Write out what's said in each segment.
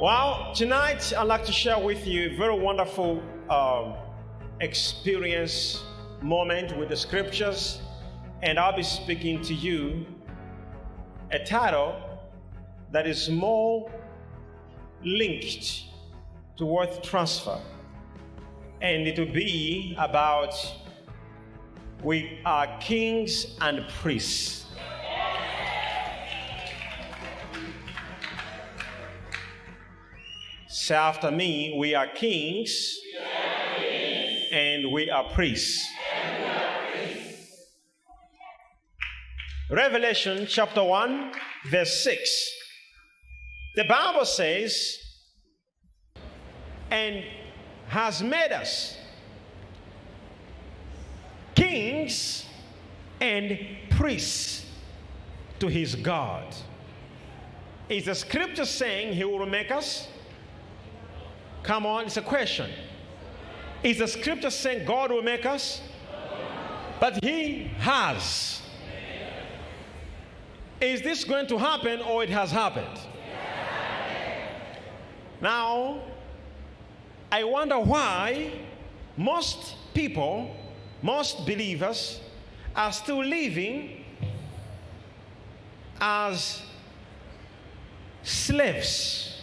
Well, tonight I'd like to share with you a very wonderful um, experience moment with the scriptures, and I'll be speaking to you a title that is more linked to transfer, and it will be about we are kings and priests. Say after me, we are kings, and we are priests. Revelation chapter 1, verse 6. The Bible says, and has made us kings and priests to his God. Is the scripture saying he will make us? Come on, it's a question. Is the scripture saying God will make us? But he has. Is this going to happen or it has happened? Now, I wonder why most people, most believers, are still living as slaves.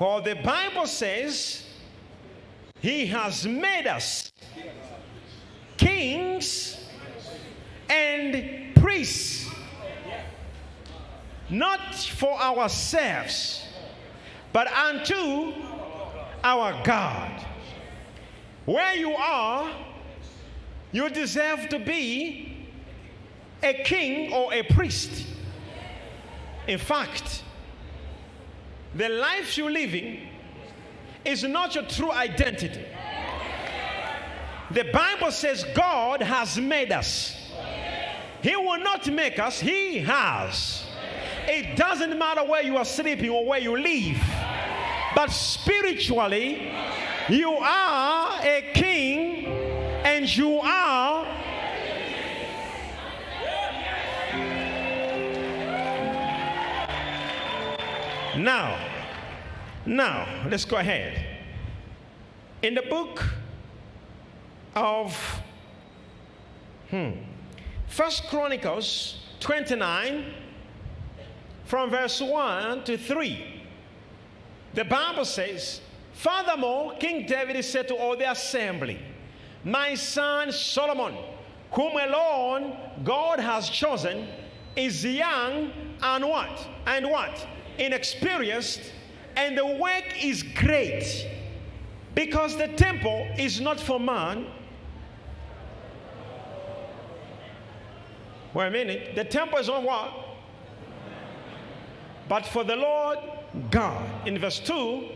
Well, the Bible says He has made us kings and priests, not for ourselves, but unto our God. Where you are, you deserve to be a king or a priest. In fact, the life you're living is not your true identity. The Bible says God has made us. He will not make us, He has. It doesn't matter where you are sleeping or where you live, but spiritually, you are a king and you are Now, now, let's go ahead. In the book of hmm, First Chronicles 29, from verse 1 to 3, the Bible says, Furthermore, King David said to all the assembly, My son Solomon, whom alone God has chosen, is young and what? And what? Inexperienced, and the work is great because the temple is not for man. Wait a minute. The temple is on what? But for the Lord God. In verse 2,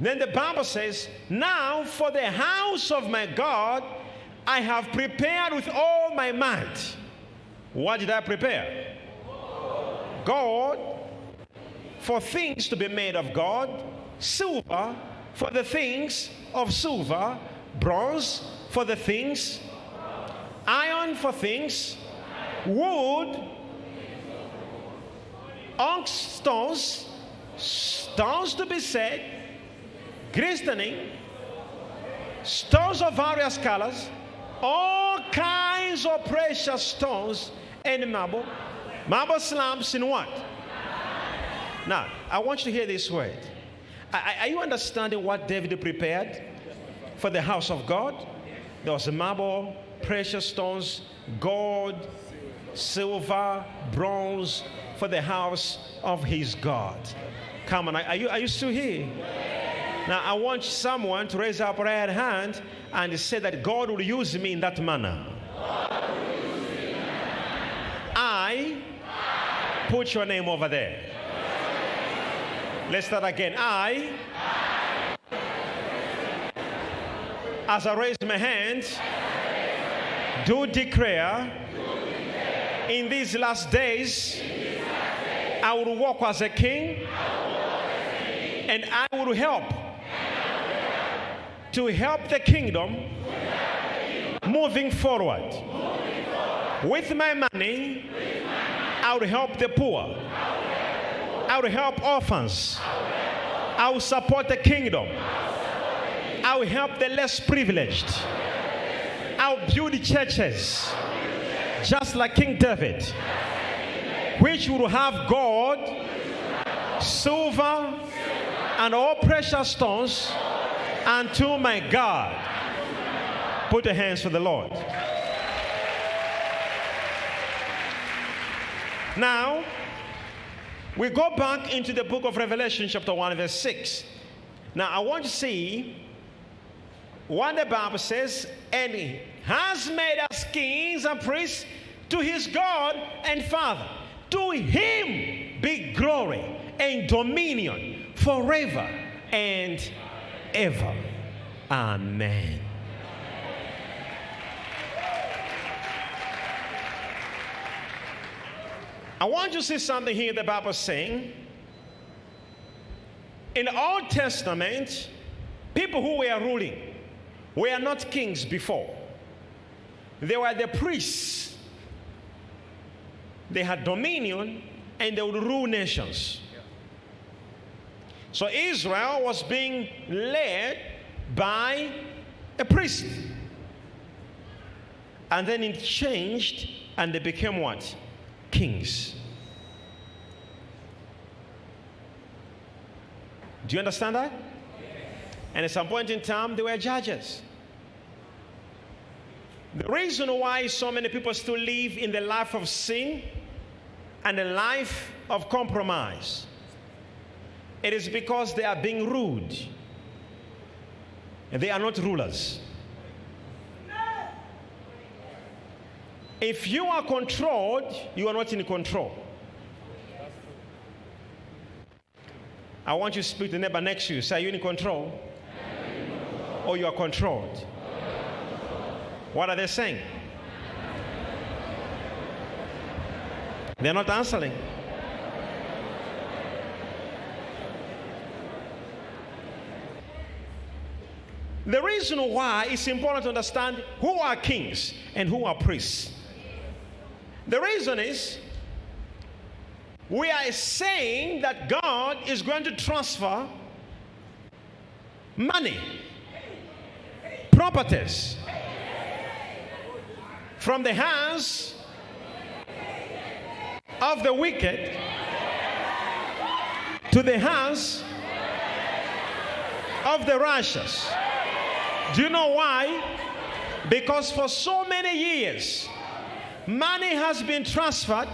then the Bible says, Now for the house of my God, I have prepared with all my might. What did I prepare? God for things to be made of God, silver for the things of silver, bronze for the things, iron for things, wood, onyx stones, stones to be set, glistening, stones of various colors, all kinds of precious stones and marble. Marble slabs in what? Now, I want you to hear this word. Are you understanding what David prepared for the house of God? There was marble, precious stones, gold, silver, bronze for the house of his God. Come on, are you, are you still here? Now, I want someone to raise up right hand and say that God will use me in that manner. I put your name over there. Let's start again. I, as I raise my hands, do declare in these last days, I will walk as a king and I will help to help the kingdom moving forward. With my money, I will help the poor. I will help orphans. I will support the kingdom. I will help the less privileged. I will build churches just like King David, which will have gold, silver, and all precious stones unto my God. Put your hands for the Lord. Now, we go back into the book of Revelation, chapter 1, verse 6. Now, I want to see what the Bible says, and he has made us kings and priests to his God and Father. To him be glory and dominion forever and ever. Amen. I want you to see something here the Bible saying. In the Old Testament, people who were ruling were not kings before. They were the priests. They had dominion and they would rule nations. So Israel was being led by a priest. And then it changed and they became what? Kings. Do you understand that? And at some point in time, they were judges. The reason why so many people still live in the life of sin and the life of compromise, it is because they are being ruled. And they are not rulers. If you are controlled, you are not in control. I want you to speak to the neighbor next to you. Say, Are you in control? Or you are controlled? What are they saying? They're not answering. The reason why it's important to understand who are kings and who are priests. The reason is we are saying that God is going to transfer money, properties from the hands of the wicked to the hands of the righteous. Do you know why? Because for so many years, money has been transferred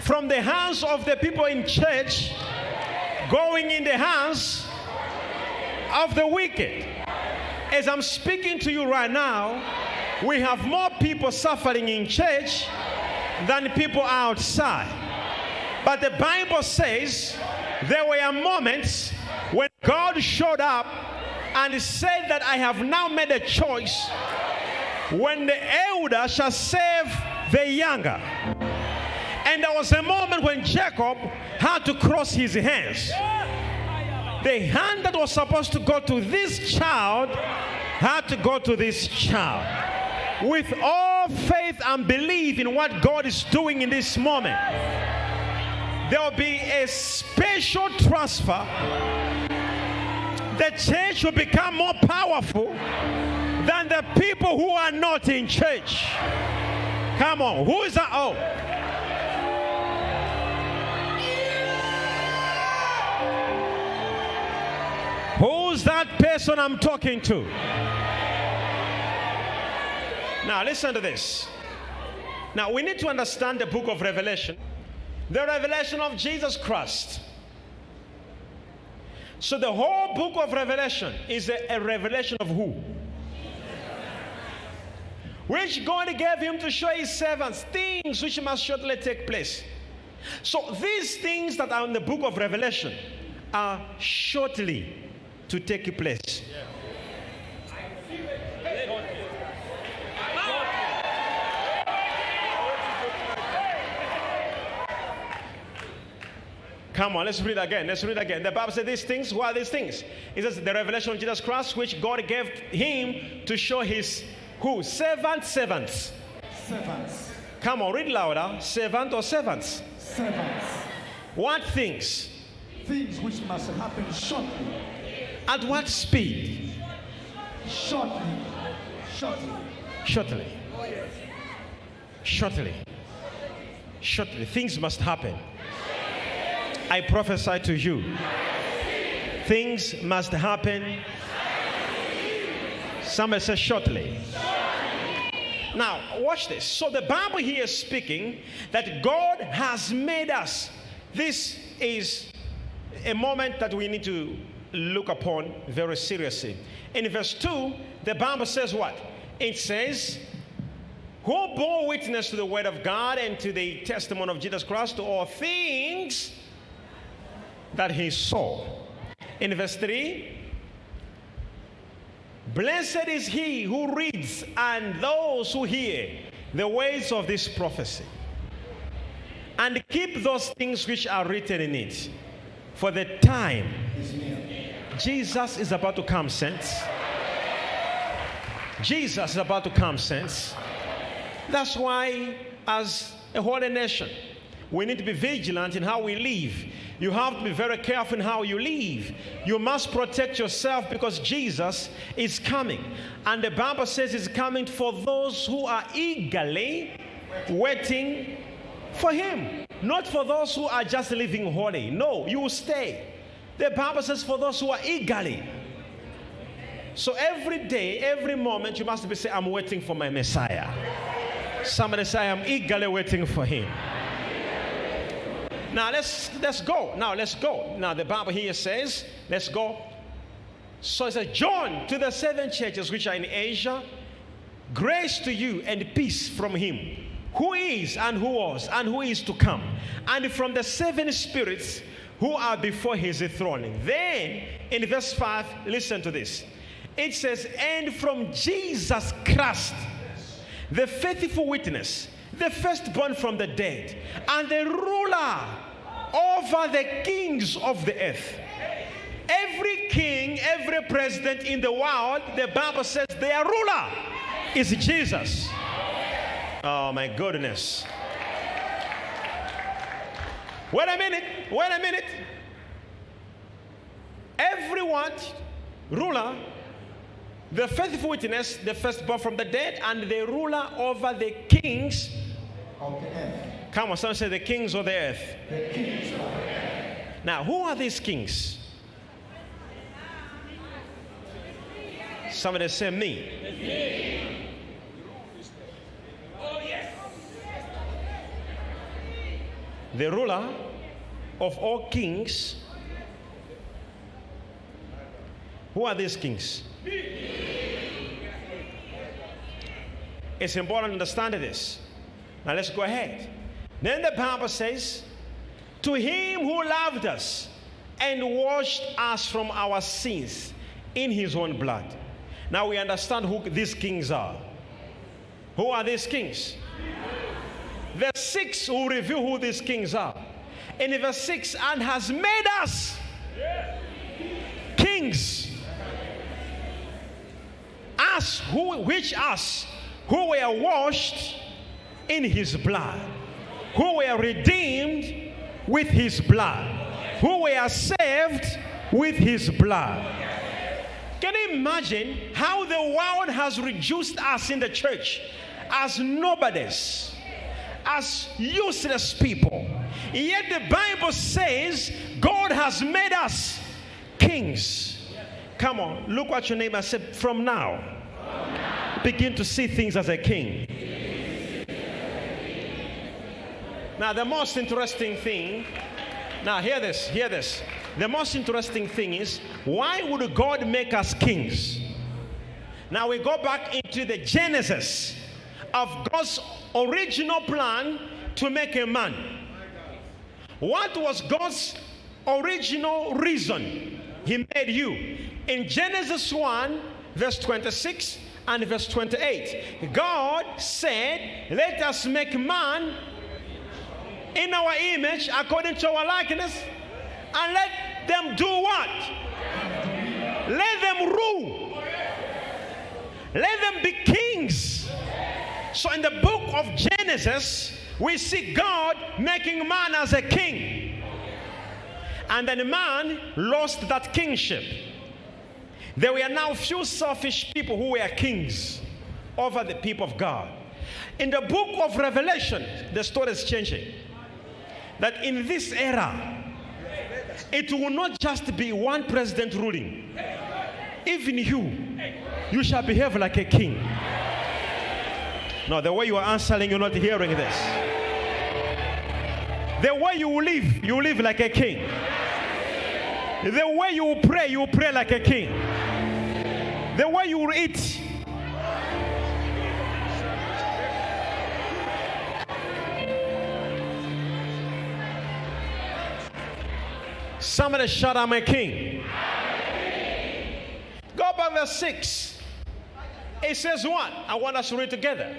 from the hands of the people in church going in the hands of the wicked. As I'm speaking to you right now, we have more people suffering in church than people outside. But the Bible says there were moments when God showed up and said that I have now made a choice when the elder shall save the younger. And there was a moment when Jacob had to cross his hands. The hand that was supposed to go to this child had to go to this child. With all faith and belief in what God is doing in this moment, there will be a special transfer. The church will become more powerful than the people who are not in church. Come on, who is that? Oh. Who's that person I'm talking to? Now, listen to this. Now, we need to understand the book of Revelation, the revelation of Jesus Christ. So, the whole book of Revelation is a, a revelation of who? Which God gave him to show his servants things which must shortly take place. So these things that are in the book of Revelation are shortly to take place. Come on, let's read again. Let's read again. The Bible says these things. What are these things? It says the revelation of Jesus Christ, which God gave him to show his who? Servant, servants. Servants. Come on, read louder. Servant or servants? Servants. What things? things which must happen shortly. At what speed? Shortly. Shortly. Shortly. Shortly. Shortly. Things must happen. I prophesy to you. Things must happen. Somebody says shortly. Now, watch this. So, the Bible here is speaking that God has made us. This is a moment that we need to look upon very seriously. In verse 2, the Bible says what? It says, Who bore witness to the word of God and to the testimony of Jesus Christ to all things that he saw. In verse 3, Blessed is he who reads and those who hear the words of this prophecy and keep those things which are written in it. For the time Jesus is about to come, saints. Jesus is about to come, saints. That's why, as a holy nation, we need to be vigilant in how we live. You have to be very careful in how you live. You must protect yourself because Jesus is coming. And the Bible says He's coming for those who are eagerly waiting for Him. Not for those who are just living holy. No, you will stay. The Bible says for those who are eagerly. So every day, every moment, you must be saying, I'm waiting for my Messiah. Somebody say, I'm eagerly waiting for Him. Now let's let's go. Now let's go. Now the Bible here says, let's go. So it says, John to the seven churches which are in Asia, grace to you and peace from him, who is and who was and who is to come, and from the seven spirits who are before his throne. Then in verse 5, listen to this. It says, and from Jesus Christ, the faithful witness the firstborn from the dead, and the ruler over the kings of the earth. Every king, every president in the world, the Bible says their ruler is Jesus. Oh my goodness. Wait a minute, wait a minute. Everyone, ruler, the faithful witness, the firstborn from the dead, and the ruler over the kings of the earth. Come on, someone say the kings of the earth. The kings of the earth. Now, who are these kings? Somebody say me. The ruler of all kings. Who are these kings? It's important to understand this. Now let's go ahead. Then the Bible says, To him who loved us and washed us from our sins in his own blood. Now we understand who these kings are. Who are these kings? Verse 6 will reveal who these kings are. In verse 6, and has made us kings. Us who which us who were washed in his blood, who were redeemed with his blood, who were saved with his blood. Can you imagine how the world has reduced us in the church as nobodies, as useless people? Yet the Bible says God has made us kings. Come on, look what your neighbor said. From now, begin to see things as a king. Now, the most interesting thing, now hear this, hear this. The most interesting thing is why would God make us kings? Now we go back into the genesis of God's original plan to make a man. What was God's original reason He made you? In Genesis 1, verse 26 and verse 28, God said, Let us make man in our image according to our likeness and let them do what? Let them rule. Let them be kings. So in the book of Genesis, we see God making man as a king. And then the man lost that kingship. There were now few selfish people who were kings over the people of God. In the book of Revelation, the story is changing. That in this era, it will not just be one president ruling. Even you, you shall behave like a king. Now, the way you are answering, you're not hearing this. The way you live, you live like a king. The way you pray, you pray like a king. The way you eat, Somebody shout, I'm a king. Go back verse 6. It says what? I want us to read together.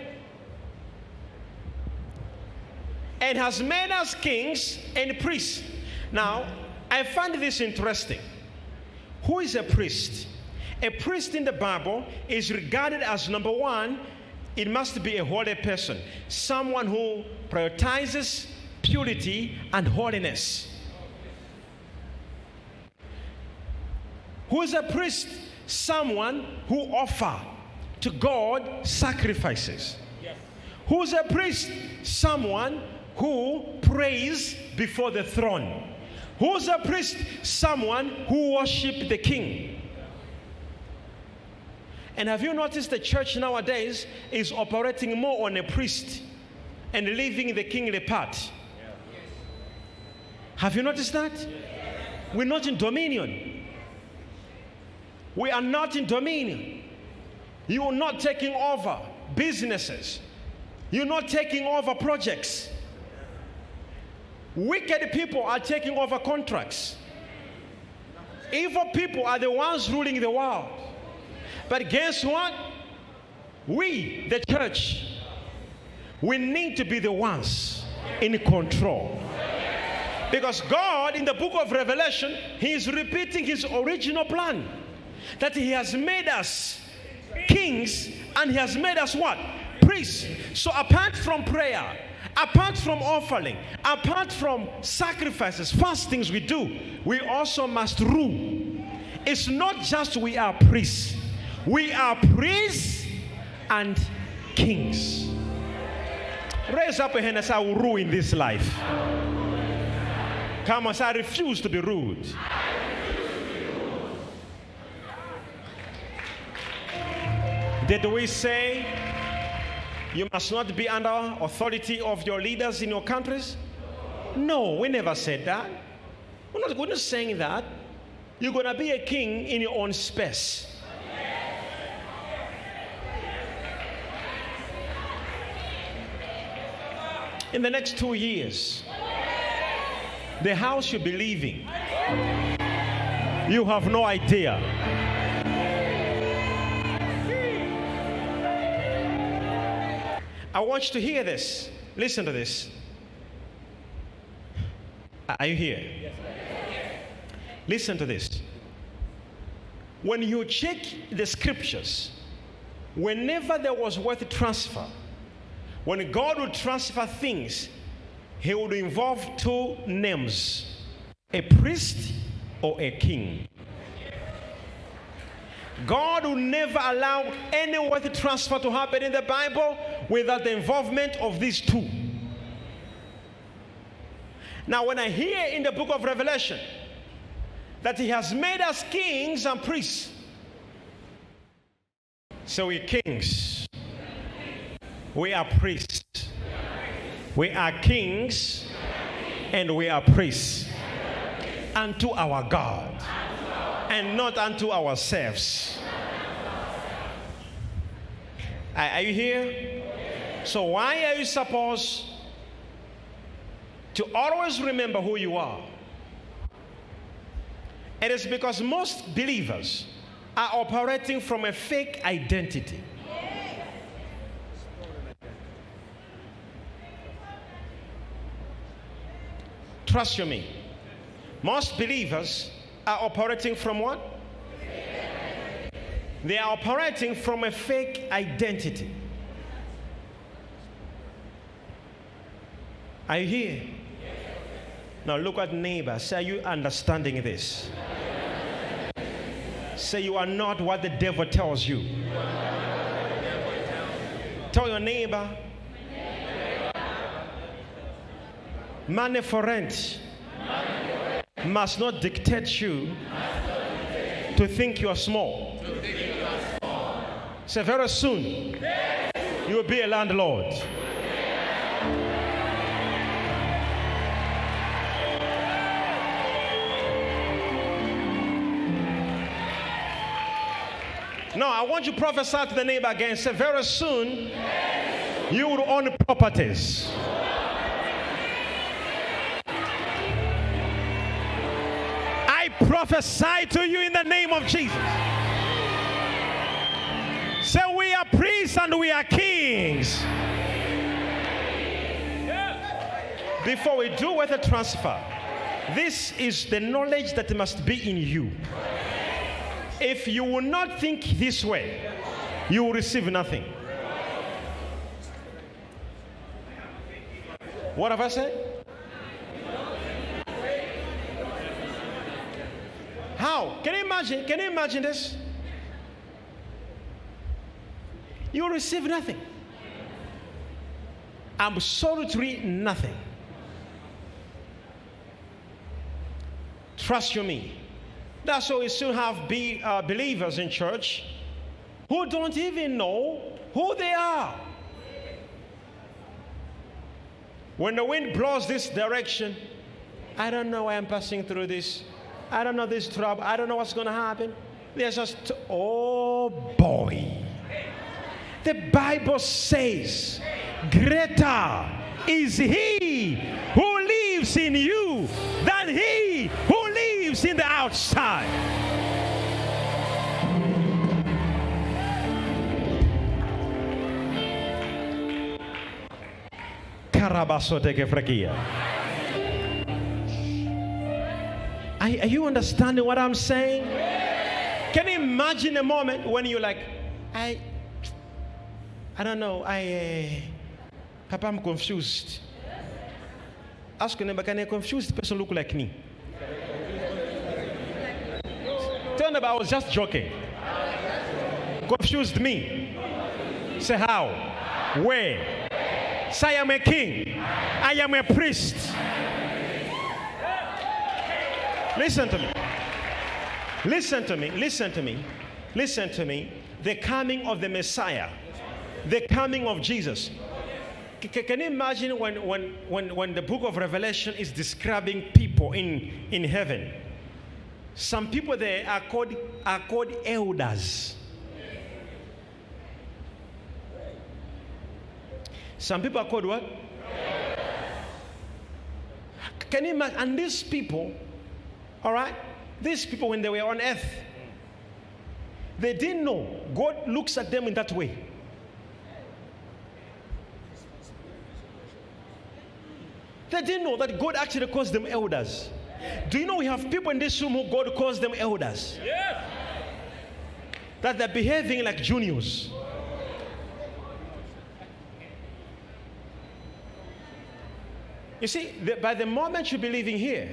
And has made us kings and priests. Now, I find this interesting. Who is a priest? A priest in the Bible is regarded as number one, it must be a holy person, someone who prioritizes purity and holiness. Who is a priest? Someone who offer to God sacrifices. Yes. Who's a priest? Someone who prays before the throne. Who's a priest? Someone who worship the king. And have you noticed the church nowadays is operating more on a priest and leaving the kingly part? Have you noticed that? We're not in dominion. We are not in dominion. You are not taking over businesses. You're not taking over projects. Wicked people are taking over contracts. Evil people are the ones ruling the world. But guess what? We, the church, we need to be the ones in control. Because God, in the book of Revelation, He is repeating His original plan that He has made us kings and He has made us what? Priests. So, apart from prayer, apart from offering, apart from sacrifices, fastings we do, we also must rule. It's not just we are priests, we are priests and kings. Raise up a hand and say, I will rule in this life. Come on, say, I refuse to be rude. Did we say you must not be under authority of your leaders in your countries? No, we never said that. We're not, we're not saying that. You're going to be a king in your own space. In the next two years, the house you'll be leaving, you have no idea I want you to hear this. Listen to this. Are you here? Yes, Listen to this. When you check the scriptures, whenever there was wealth transfer, when God would transfer things, He would involve two names a priest or a king. God will never allow any wealth transfer to happen in the Bible without the involvement of these two. Now, when I hear in the book of Revelation that He has made us kings and priests, so we're kings, we are priests, we are kings, and we are priests unto our God and not unto ourselves. Are, you here? So, why are you supposed to always remember who you are? It is because most believers are operating from a fake identity. Trust you me. Most believers are operating from what? They are operating from a fake identity. Are you here? Now look at neighbor. Say, are you understanding this? Say, you are not what the devil tells you. Tell your neighbor, money for rent must not dictate you to think you are small. Say, very soon, you will be a landlord. No, I want you to prophesy to the neighbor again. Say, very soon, you will own properties. I prophesy to you in the name of Jesus. Say, we are priests and we are kings. Before we do with the transfer, this is the knowledge that must be in you. If you will not think this way, you will receive nothing. What have I said? How? Can you imagine? Can you imagine this? You will receive nothing. Absolutely nothing. Trust you me. That's why we still have be, uh, believers in church who don't even know who they are. When the wind blows this direction, I don't know why I'm passing through this. I don't know this trouble. I don't know what's going to happen. There's just, oh boy. The Bible says, Greater is he who lives in you than he who lives in the outside. Are, are you understanding what I'm saying? Can you imagine a moment when you're like, I, I don't know, I, uh, Papa, I'm confused. Ask your neighbor, can a confused person look like me? Tell them I was just joking. Confused me. Say how? Where? Say I am a king. I am a priest. Listen to me. Listen to me. Listen to me. Listen to me. The coming of the Messiah, the coming of Jesus. Can you imagine when, when, when, when the book of Revelation is describing people in, in heaven? Some people there are called, are called elders. Some people are called what? Can you imagine? And these people, all right, these people, when they were on earth, they didn't know God looks at them in that way. They didn't know that God actually calls them elders. Do you know we have people in this room who God calls them elders? Yes. That they're behaving like juniors. You see, the, by the moment you be leaving here,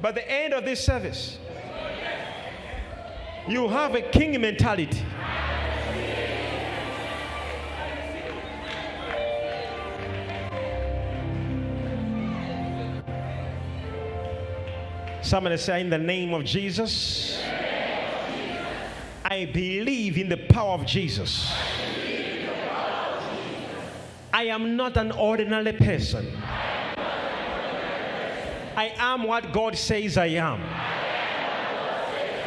by the end of this service, you have a king mentality. Somebody say, In the name of Jesus, I believe in the power of Jesus. I am not an ordinary person. I am what God says I am.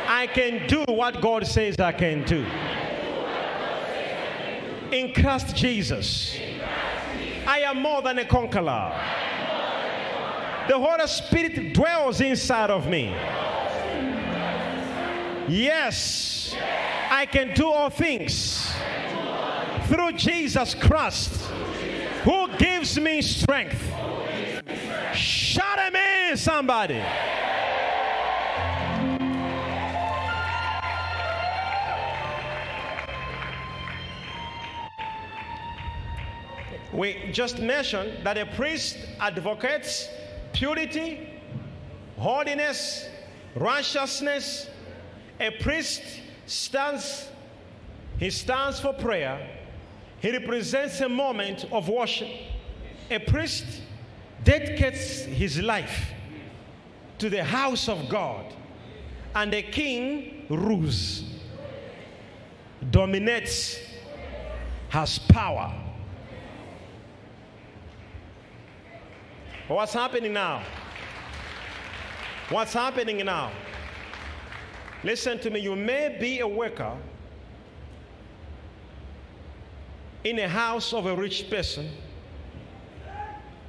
I can do what God says I can do. In Christ Jesus, I am more than a conqueror. The Holy Spirit dwells inside of me. Yes, I can do all things through Jesus Christ who gives me strength. Shout amen, somebody. We just mentioned that a priest advocates purity, holiness, righteousness. A priest stands, he stands for prayer. He represents a moment of worship. A priest dedicates his life to the house of God, and a king rules, dominates, has power. What's happening now? What's happening now? Listen to me. You may be a worker in a house of a rich person.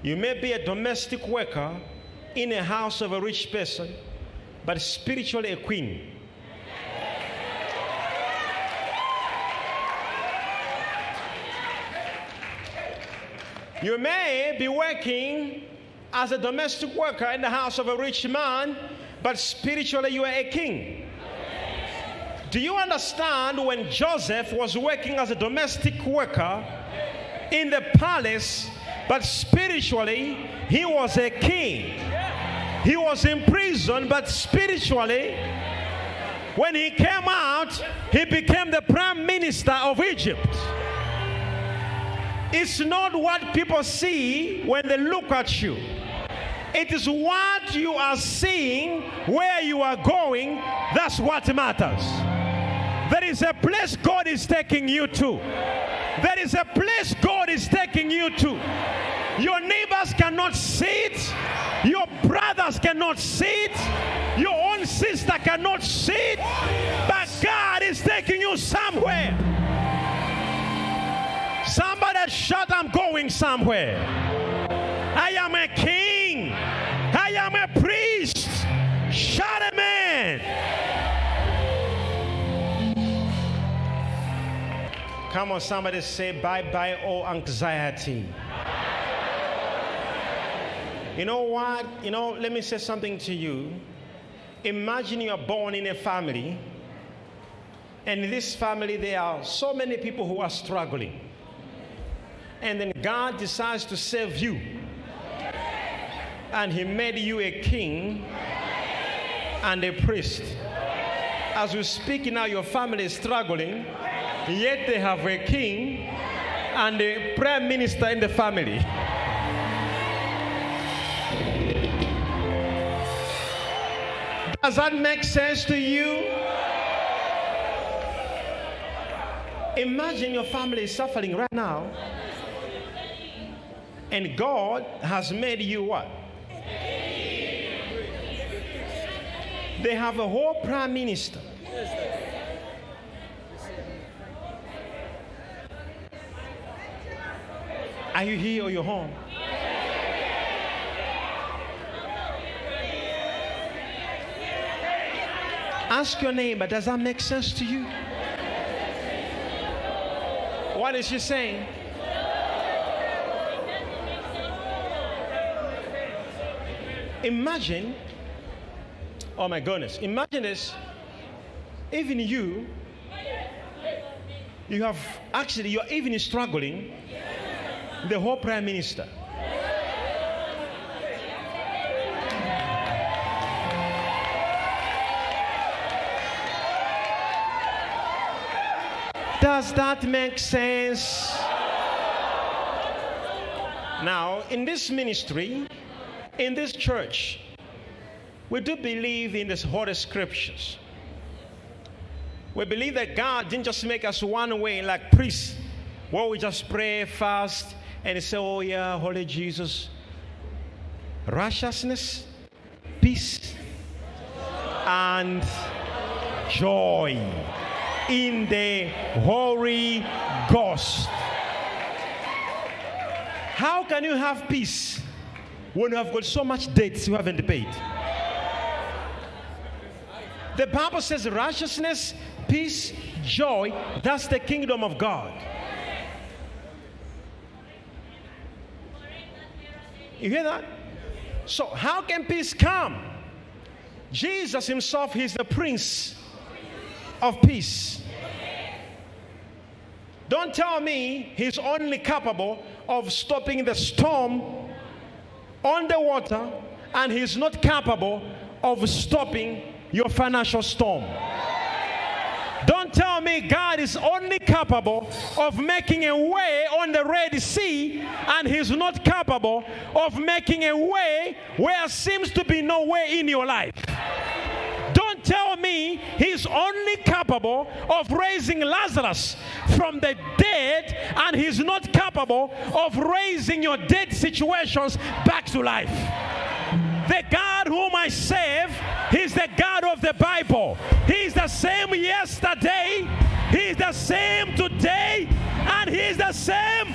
You may be a domestic worker in a house of a rich person, but spiritually a queen. You may be working as a domestic worker in the house of a rich man, but spiritually you are a king. Do you understand when Joseph was working as a domestic worker in the palace, but spiritually he was a king? He was in prison, but spiritually, when he came out, he became the prime minister of Egypt. It's not what people see when they look at you. It is what you are seeing, where you are going, that's what matters. There is a place God is taking you to. There is a place God is taking you to. Your neighbors cannot see it. Your brothers cannot see it. Your own sister cannot see it. But God is taking you somewhere. Somebody shout, I'm going somewhere. I am a king. Shout amen. Come on, somebody say bye bye, all anxiety. You know what? You know, let me say something to you. Imagine you are born in a family, and in this family, there are so many people who are struggling. And then God decides to save you. And He made you a king and a priest. As we speak now, your family is struggling, yet they have a king and a prime minister in the family. Does that make sense to you? Imagine your family is suffering right now, and God has made you what? They have a whole prime minister. Are you here or you're home? Ask your neighbor, does that make sense to you? What is she saying? Imagine, oh my goodness, imagine this. Even you, you have actually, you're even struggling, the whole prime minister. Does that make sense? Now, in this ministry, in this church, we do believe in the Holy Scriptures. We believe that God didn't just make us one way like priests, where we just pray, fast, and say, Oh, yeah, Holy Jesus. Righteousness, peace, and joy in the Holy Ghost. How can you have peace when you have got so much debts you haven't paid? The Bible says righteousness, peace, joy, that's the kingdom of God. You hear that? So, how can peace come? Jesus himself, he's the prince of peace. Don't tell me he's only capable of stopping the storm on the water and he's not capable of stopping your financial storm. Don't tell me God is only capable of making a way on the Red Sea and He's not capable of making a way where seems to be no way in your life. Don't tell me He's only capable of raising Lazarus from the dead and He's not capable of raising your dead situations back to life. The God whom I serve, He's the God of the Bible. He's the same yesterday, He's the same today, and He's the same.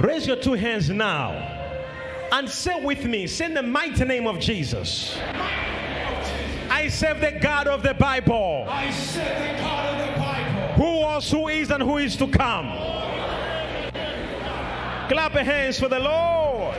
Raise your two hands now and say with me, say in the mighty name of Jesus. I serve the God of the Bible. I said the God of the Bible. who was, who is, and who is to come. Clap your hands for the Lord.